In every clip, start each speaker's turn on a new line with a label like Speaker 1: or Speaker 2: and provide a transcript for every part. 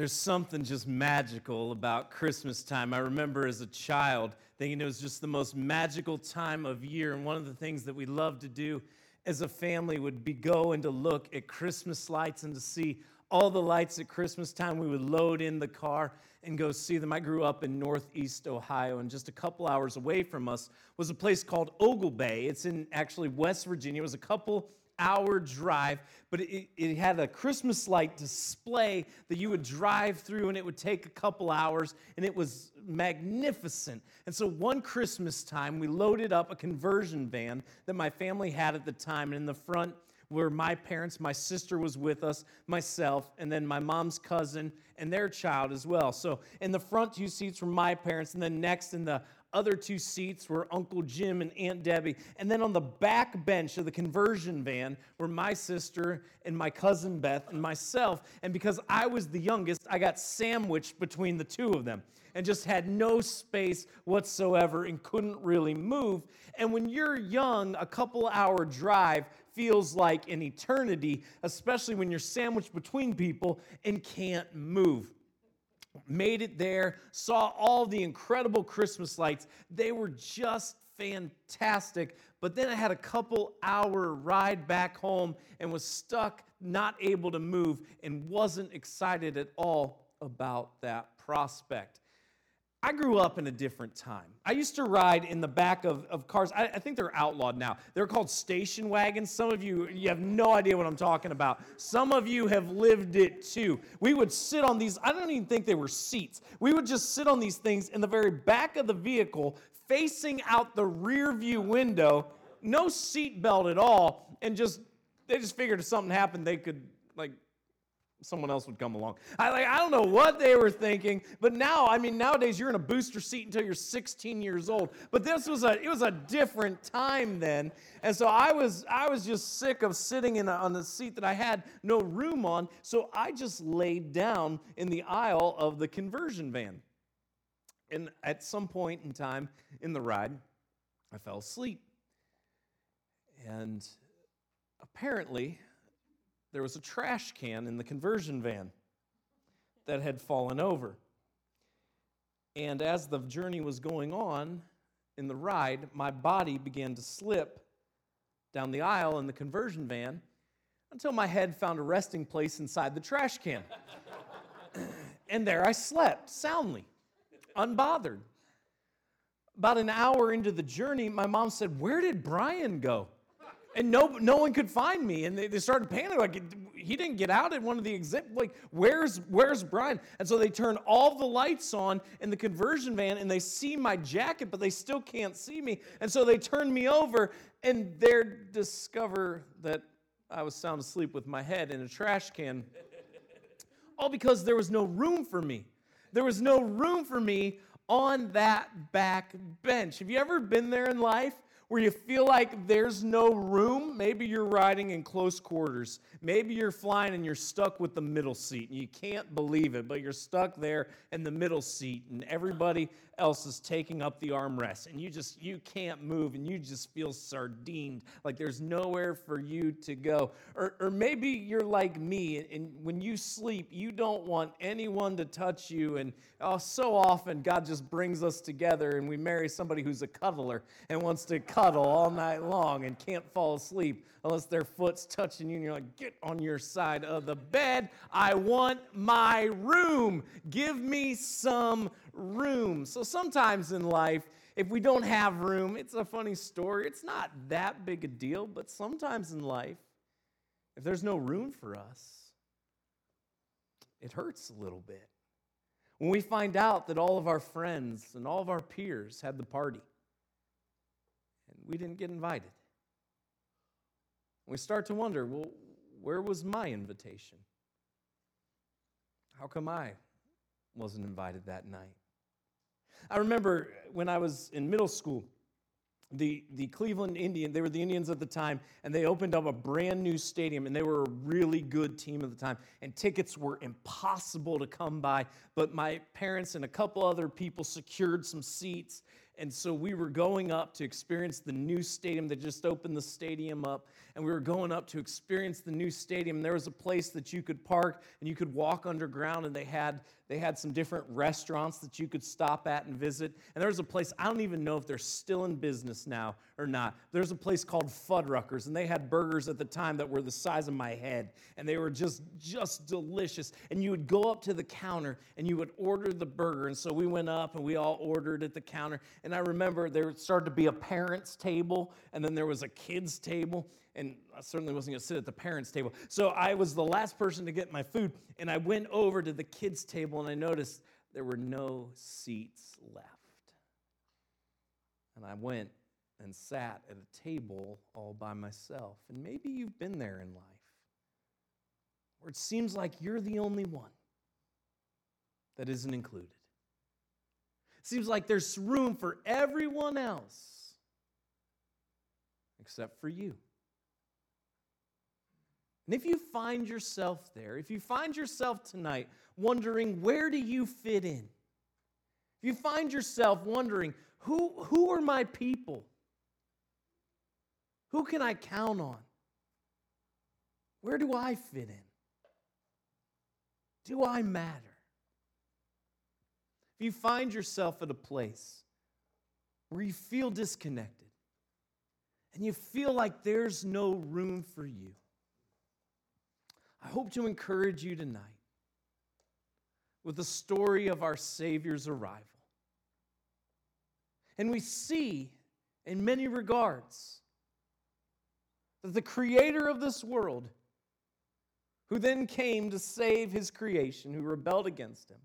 Speaker 1: There's something just magical about Christmas time. I remember as a child thinking it was just the most magical time of year. And one of the things that we loved to do as a family would be go and to look at Christmas lights and to see all the lights at Christmas time. We would load in the car and go see them. I grew up in Northeast Ohio, and just a couple hours away from us was a place called Oglebay. It's in actually West Virginia. It was a couple hour drive, but it, it, had a Christmas light display that you would drive through and it would take a couple hours and it was magnificent. And so one Christmas time, we loaded up a conversion van that my family had at the time, and in the front, were my parents, my sister was with us, myself, and then my mom's cousin and their child as well. So in the front two seats were my parents, and then next in the other two seats were Uncle Jim and Aunt Debbie. And then on the back bench of the conversion van were my sister and my cousin Beth and myself. And because I was the youngest, I got sandwiched between the two of them and just had no space whatsoever and couldn't really move. And when you're young, a couple hour drive feels like an eternity, especially when you're sandwiched between people and can't move made it there, saw all the incredible Christmas lights. They were just fantastic. But then I had a couple hour ride back home and was stuck, not able to move, and wasn't excited at all about that prospect. I grew up in a different time. I used to ride in the back of, of cars. I, I, think they're outlawed now. They're called station wagons. Some of you, you have no idea what I'm talking about. Some of you have lived it too. We would sit on these, I don't even think they were seats. We would just sit on these things in the very back of the vehicle, facing out the rear view window, no seat belt at all, and just, they just figured if something happened, they could someone else would come along. I like I don't know what they were thinking, but now I mean nowadays you're in a booster seat until you're 16 years old. But this was a it was a different time then, and so I was I was just sick of sitting in a, on the seat that I had no room on. So I just laid down in the aisle of the conversion van. And at some point in time in the ride, I fell asleep, and apparently there was a trash can in the conversion van that had fallen over. And as the journey was going on in the ride, my body began to slip down the aisle in the conversion van until my head found a resting place inside the trash can. and there I slept soundly, unbothered. About an hour into the journey, my mom said, Where did Brian go? And no, no one could find me. And they, they started panicking, like, he didn't get out at one of the exit. Like, where's, where's Brian? And so they turn all the lights on in the conversion van and they see my jacket, but they still can't see me. And so they turn me over and they discover that I was sound asleep with my head in a trash can. all because there was no room for me. There was no room for me on that back bench. Have you ever been there in life where you feel like there's no room. Maybe you're riding in close quarters. Maybe you're flying and you're stuck with the middle seat and you can't believe it, but you're stuck there in the middle seat and everybody else is taking up the armrest and you just you can't move and you just feel sardined like there's nowhere for you to go. Or, or maybe you're like me and when you sleep, you don't want anyone to touch you and oh, so often God just brings us together and we marry somebody who's a cuddler and wants to cuddle all night long and can't fall asleep unless their foot's touching you and you're like, get on your side of the bed. I want my room. Give me some room. So sometimes in life, if we don't have room, it's a funny story. It's not that big a deal, but sometimes in life, if there's no room for us, it hurts a little bit. When we find out that all of our friends and all of our peers had the party, and we didn't get invited. We start to wonder well, where was my invitation? How come I wasn't invited that night? I remember when I was in middle school, the, the Cleveland Indians, they were the Indians at the time, and they opened up a brand new stadium, and they were a really good team at the time. And tickets were impossible to come by, but my parents and a couple other people secured some seats, And so we were going up to experience the new stadium. They just opened the stadium up, and we were going up to experience the new stadium. There was a place that you could park and you could walk underground, and they had they had some different restaurants that you could stop at and visit. And there was a place I don't even know if they're still in business now or not. There's a place called Fuddruckers, and they had burgers at the time that were the size of my head, and they were just just delicious. And you would go up to the counter and you would order the burger. And so we went up and we all ordered at the counter. And I remember there started to be a parents' table, and then there was a kids' table. And I certainly wasn't going to sit at the parents' table. So I was the last person to get my food. And I went over to the kids' table and I noticed there were no seats left. And I went and sat at a table all by myself. And maybe you've been there in life where it seems like you're the only one that isn't included. Seems like there's room for everyone else except for you. And if you find yourself there, if you find yourself tonight wondering, where do you fit in? If you find yourself wondering, who, who are my people? Who can I count on? Where do I fit in? Do I matter? If you find yourself at a place where you feel disconnected and you feel like there's no room for you, I hope to encourage you tonight with the story of our Savior's arrival. And we see, in many regards, that the creator of this world, who then came to save his creation, who rebelled against him,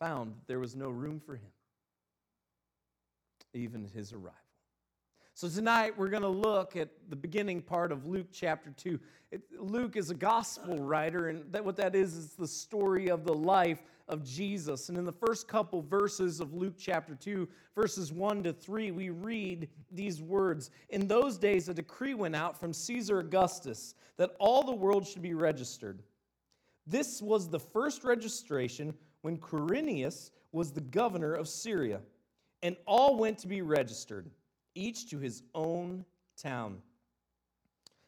Speaker 1: found that there was no room for him, even at his arrival. So tonight we're going to look at the beginning part of Luke chapter 2. It, Luke is a gospel writer, and that, what that is is the story of the life of Jesus. And in the first couple verses of Luke chapter 2, verses 1 to 3, we read these words In those days, a decree went out from Caesar Augustus that all the world should be registered. This was the first registration when Quirinius was the governor of Syria, and all went to be registered, each to his own town.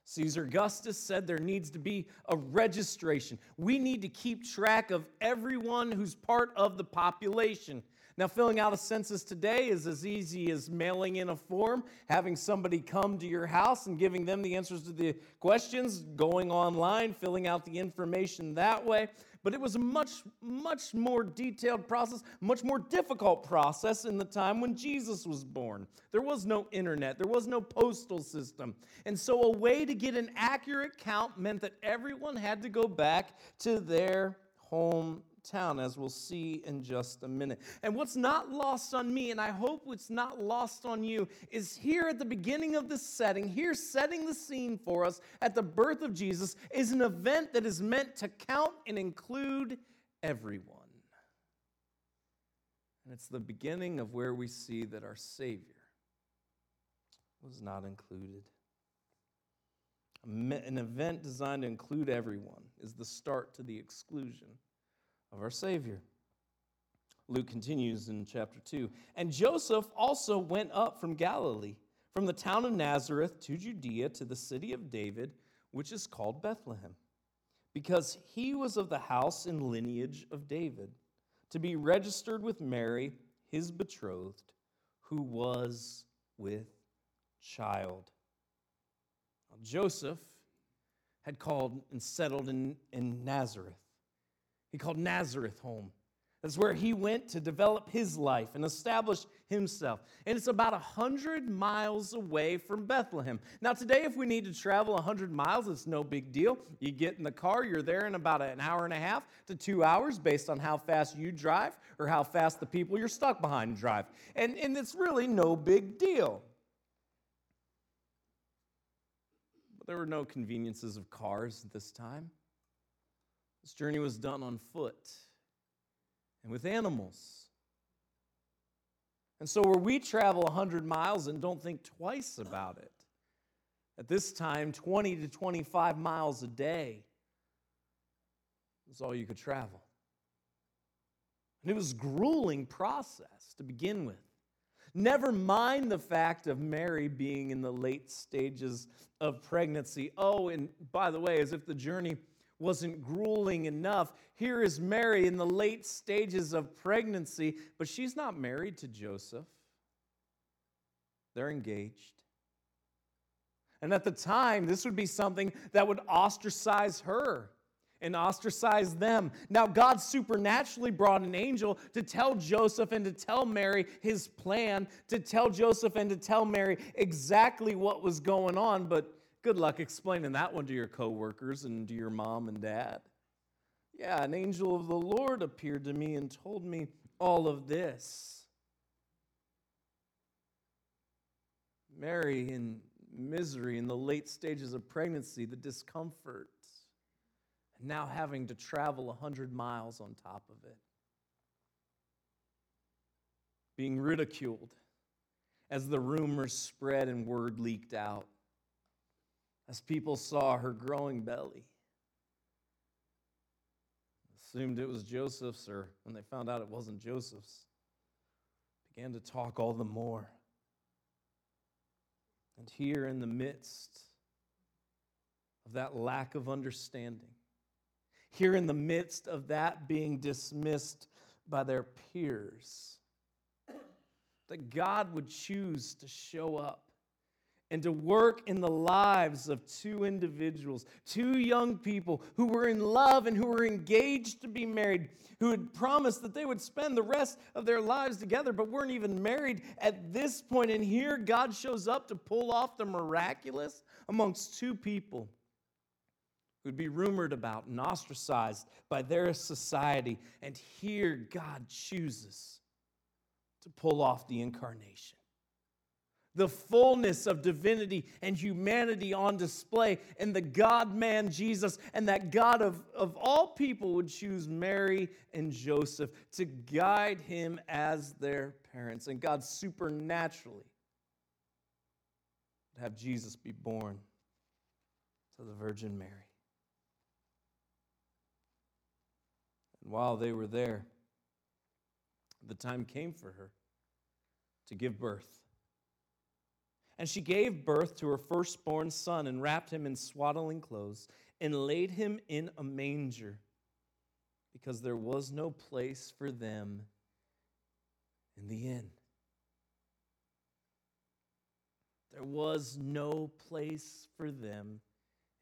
Speaker 1: Caesar Augustus said there needs to be a registration. We need to keep track of everyone who's part of the population. Now, filling out a census today is as easy as mailing in a form, having somebody come to your house and giving them the answers to the questions, going online, filling out the information that way. But it was a much, much more detailed process, much more difficult process in the time when Jesus was born. There was no internet, there was no postal system. And so, a way to get an accurate count meant that everyone had to go back to their home town, as we'll see in just a minute. And what's not lost on me, and I hope it's not lost on you, is here at the beginning of this setting, here setting the scene for us at the birth of Jesus, is an event that is meant to count and include everyone. And it's the beginning of where we see that our Savior was not included. An event designed to include everyone is the start to the exclusion of our Savior. Luke continues in chapter 2. And Joseph also went up from Galilee, from the town of Nazareth to Judea to the city of David, which is called Bethlehem, because he was of the house and lineage of David, to be registered with Mary, his betrothed, who was with child. Now, Joseph had called and settled in, in Nazareth he called Nazareth home. That's where he went to develop his life and establish himself. And it's about 100 miles away from Bethlehem. Now, today, if we need to travel 100 miles, it's no big deal. You get in the car, you're there in about an hour and a half to two hours based on how fast you drive or how fast the people you're stuck behind drive. And, and it's really no big deal. But there were no conveniences of cars this time. This journey was done on foot and with animals. And so, where we travel 100 miles and don't think twice about it, at this time, 20 to 25 miles a day was all you could travel. And it was a grueling process to begin with. Never mind the fact of Mary being in the late stages of pregnancy. Oh, and by the way, as if the journey wasn't grueling enough, here is Mary in the late stages of pregnancy, but she's not married to Joseph. They're engaged. And at the time, this would be something that would ostracize her and ostracize them. Now, God supernaturally brought an angel to tell Joseph and to tell Mary his plan, to tell Joseph and to tell Mary exactly what was going on. But good luck explaining that one to your coworkers and to your mom and dad. Yeah, an angel of the Lord appeared to me and told me all of this. Mary, in misery, in the late stages of pregnancy, the discomfort, and now having to travel 100 miles on top of it. Being ridiculed as the rumors spread and word leaked out, as people saw her growing belly. Assumed it was Joseph's, or when they found out it wasn't Joseph's, began to talk all the more. And here in the midst of that lack of understanding, here in the midst of that being dismissed by their peers. That God would choose to show up and to work in the lives of two individuals, two young people who were in love and who were engaged to be married, who had promised that they would spend the rest of their lives together, but weren't even married at this point. And here God shows up to pull off the miraculous amongst two people who'd be rumored about and ostracized by their society. And here God chooses to pull off the incarnation. The fullness of divinity and humanity on display, and the God man Jesus, and that God of, of all people would choose Mary and Joseph to guide him as their parents. And God supernaturally would have Jesus be born to the Virgin Mary. And while they were there, the time came for her to give birth. And she gave birth to her firstborn son and wrapped him in swaddling clothes and laid him in a manger because there was no place for them in the inn. There was no place for them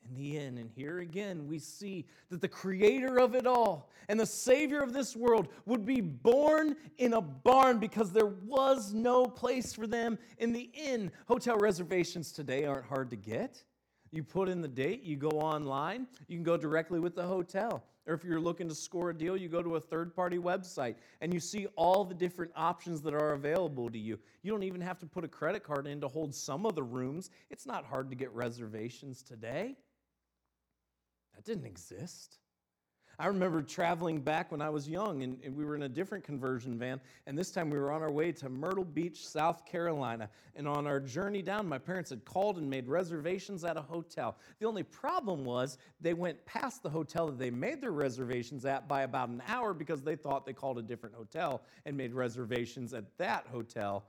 Speaker 1: in the end. And here again, we see that the creator of it all and the savior of this world would be born in a barn because there was no place for them in the inn. Hotel reservations today aren't hard to get. You put in the date, you go online, you can go directly with the hotel. Or if you're looking to score a deal, you go to a third party website and you see all the different options that are available to you. You don't even have to put a credit card in to hold some of the rooms. It's not hard to get reservations today. That didn't exist. I remember traveling back when I was young, and, we were in a different conversion van. And this time we were on our way to Myrtle Beach, South Carolina. And on our journey down, my parents had called and made reservations at a hotel. The only problem was they went past the hotel that they made their reservations at by about an hour because they thought they called a different hotel and made reservations at that hotel.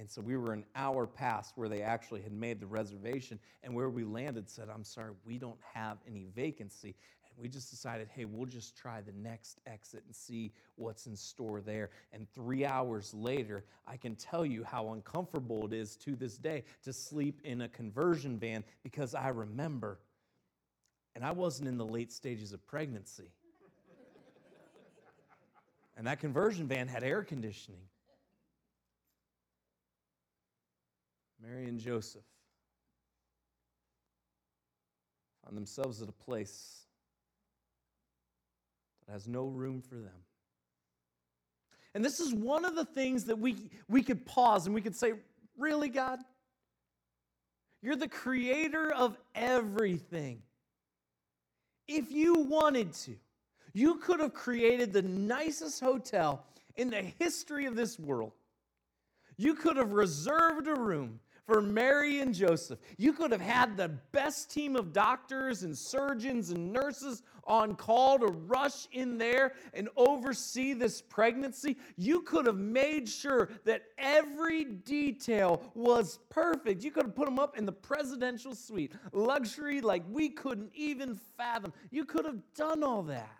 Speaker 1: And so we were an hour past where they actually had made the reservation. And where we landed said, I'm sorry, we don't have any vacancy. And we just decided, hey, we'll just try the next exit and see what's in store there. And three hours later, I can tell you how uncomfortable it is to this day to sleep in a conversion van because I remember, and I wasn't in the late stages of pregnancy. and that conversion van had air conditioning. Mary and Joseph find themselves at a place that has no room for them. And this is one of the things that we, we could pause and we could say, Really, God? You're the creator of everything. If you wanted to, you could have created the nicest hotel in the history of this world. You could have reserved a room for Mary and Joseph. You could have had the best team of doctors and surgeons and nurses on call to rush in there and oversee this pregnancy. You could have made sure that every detail was perfect. You could have put them up in the presidential suite, luxury like we couldn't even fathom. You could have done all that.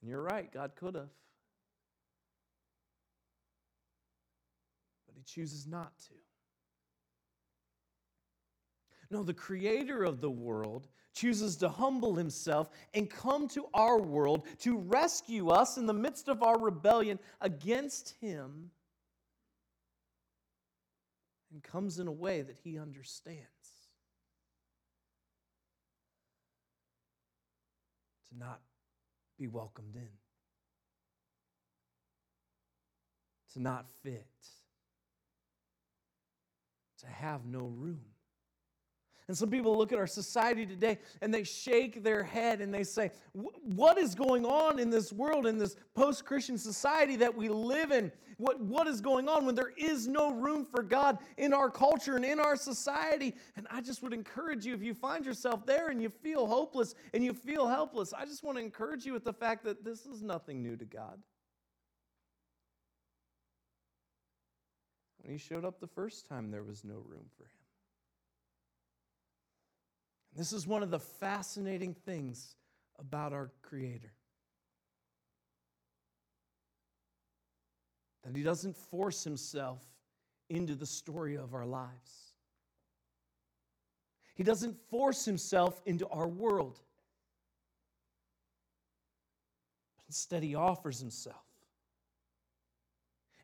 Speaker 1: And you're right, God could have. Chooses not to. No, the creator of the world chooses to humble himself and come to our world to rescue us in the midst of our rebellion against him and comes in a way that he understands. To not be welcomed in, to not fit, to have no room. And some people look at our society today and they shake their head and they say, What is going on in this world, in this post Christian society that we live in? What, what is going on when there is no room for God in our culture and in our society? And I just would encourage you if you find yourself there and you feel hopeless and you feel helpless, I just want to encourage you with the fact that this is nothing new to God. When He showed up the first time, there was no room for Him. This is one of the fascinating things about our Creator. That He doesn't force Himself into the story of our lives, He doesn't force Himself into our world. Instead, He offers Himself.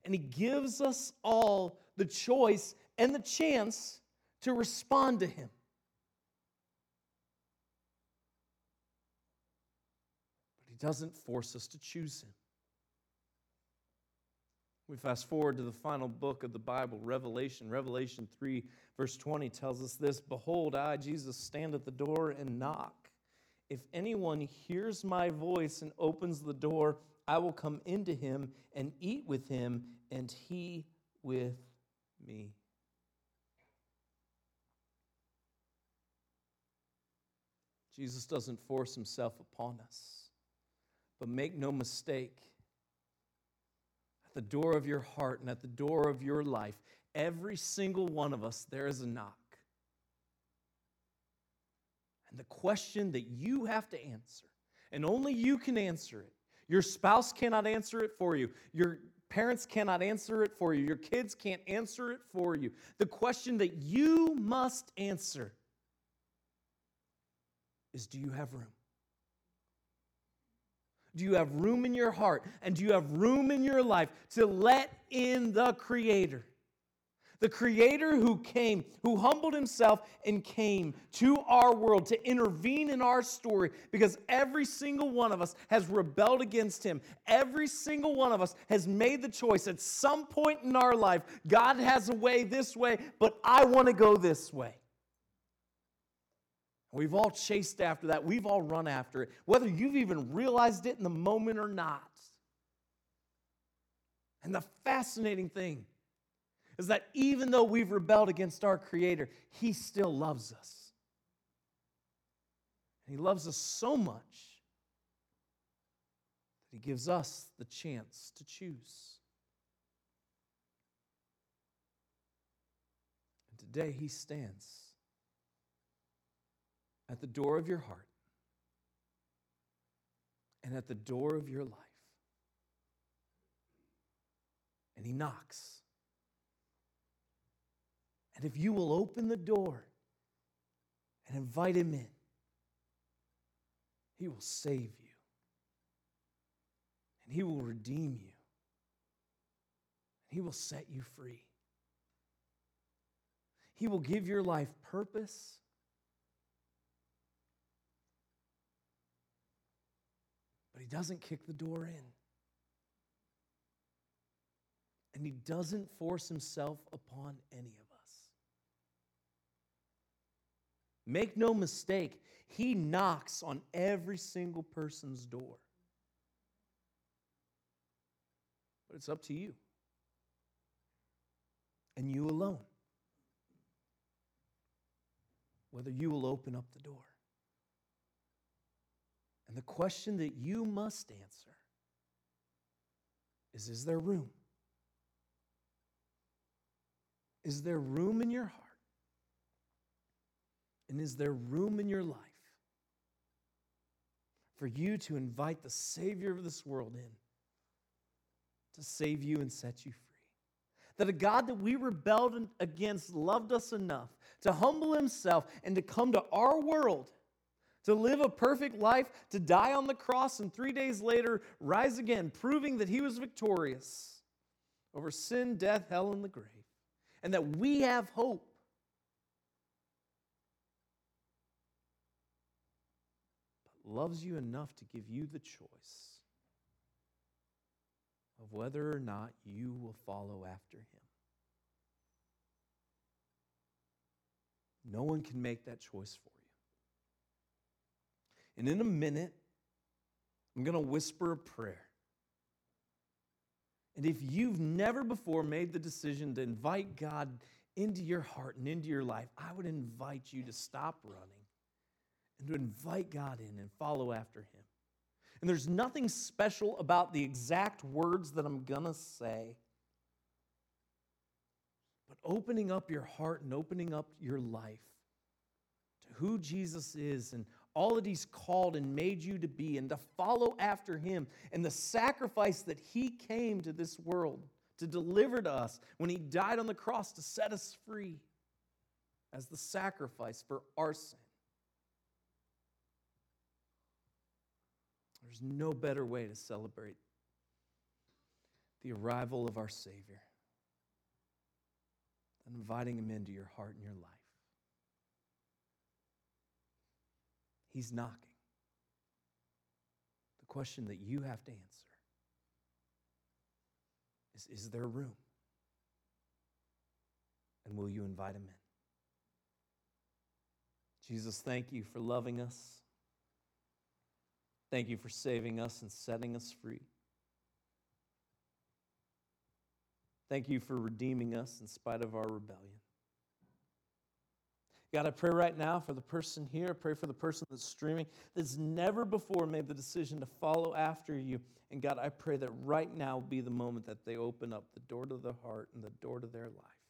Speaker 1: And He gives us all the choice and the chance to respond to Him. But He doesn't force us to choose Him. We fast forward to the final book of the Bible, Revelation. Revelation 3, verse 20 tells us this Behold, I, Jesus, stand at the door and knock. If anyone hears my voice and opens the door, I will come into him and eat with him, and he with me. Jesus doesn't force himself upon us. But make no mistake, at the door of your heart and at the door of your life, every single one of us, there is a knock. And the question that you have to answer, and only you can answer it, your spouse cannot answer it for you. Your parents cannot answer it for you. Your kids can't answer it for you. The question that you must answer is Do you have room? Do you have room in your heart? And do you have room in your life to let in the Creator? The Creator who came, who humbled himself and came to our world to intervene in our story because every single one of us has rebelled against Him. Every single one of us has made the choice at some point in our life God has a way this way, but I want to go this way. We've all chased after that. We've all run after it, whether you've even realized it in the moment or not. And the fascinating thing is that even though we've rebelled against our Creator, He still loves us. And He loves us so much that He gives us the chance to choose. And today He stands at the door of your heart and at the door of your life. And he knocks. And if you will open the door and invite him in, he will save you. And he will redeem you. And he will set you free. He will give your life purpose But he doesn't kick the door in. And he doesn't force himself upon any of us. Make no mistake, he knocks on every single person's door. But it's up to you. and you alone. Whether you will open up the door. And the question that you must answer is Is there room? Is there room in your heart? And is there room in your life for you to invite the Savior of this world in to save you and set you free? That a God that we rebelled against loved us enough to humble himself and to come to our world to live a perfect life, to die on the cross, and three days later rise again, proving that he was victorious over sin, death, hell, and the grave, and that we have hope. Loves you enough to give you the choice of whether or not you will follow after him. No one can make that choice for you. And in a minute, I'm going to whisper a prayer. And if you've never before made the decision to invite God into your heart and into your life, I would invite you to stop running and to invite God in and follow after Him. And there's nothing special about the exact words that I'm going to say. But opening up your heart and opening up your life to who Jesus is and all that He's called and made you to be, and to follow after Him, and the sacrifice that He came to this world to deliver to us when He died on the cross to set us free as the sacrifice for our sin. There's no better way to celebrate the arrival of our Savior than inviting Him into your heart and your life. He's knocking. The question that you have to answer is Is there room? And will you invite him in? Jesus, thank you for loving us. Thank you for saving us and setting us free. Thank you for redeeming us in spite of our rebellion. God, I pray right now for the person here. I pray for the person that's streaming that's never before made the decision to follow after you. And God, I pray that right now will be the moment that they open up the door to their heart and the door to their life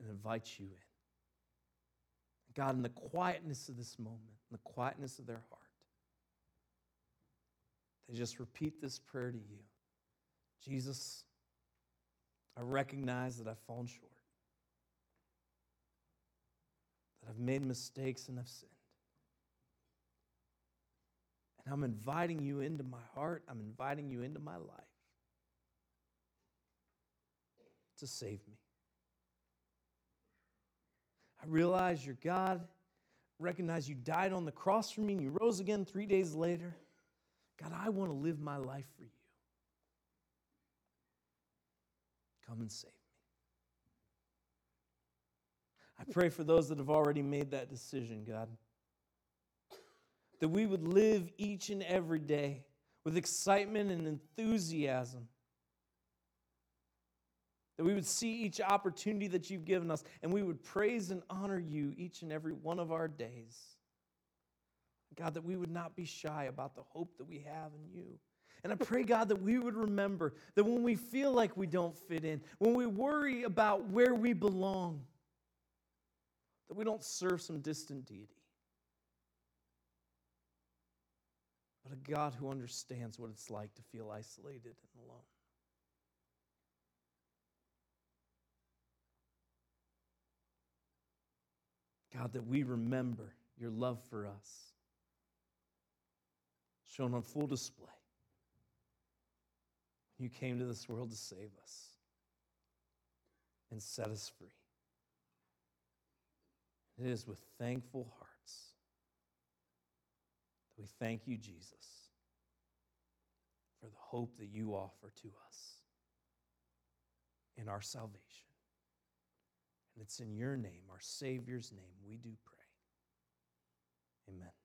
Speaker 1: and invite you in. God, in the quietness of this moment, in the quietness of their heart, they just repeat this prayer to you Jesus, I recognize that I've fallen short. that I've made mistakes and I've sinned. And I'm inviting you into my heart, I'm inviting you into my life to save me. I realize you're God, recognize you died on the cross for me and you rose again three days later. God, I want to live my life for you. Come and save me. I pray for those that have already made that decision, God. That we would live each and every day with excitement and enthusiasm. That we would see each opportunity that you've given us and we would praise and honor you each and every one of our days. God, that we would not be shy about the hope that we have in you. And I pray, God, that we would remember that when we feel like we don't fit in, when we worry about where we belong, that we don't serve some distant deity, but a God who understands what it's like to feel isolated and alone. God, that we remember your love for us shown on full display. when You came to this world to save us and set us free. It is with thankful hearts that we thank you, Jesus, for the hope that you offer to us in our salvation. And it's in your name, our Savior's name, we do pray. Amen.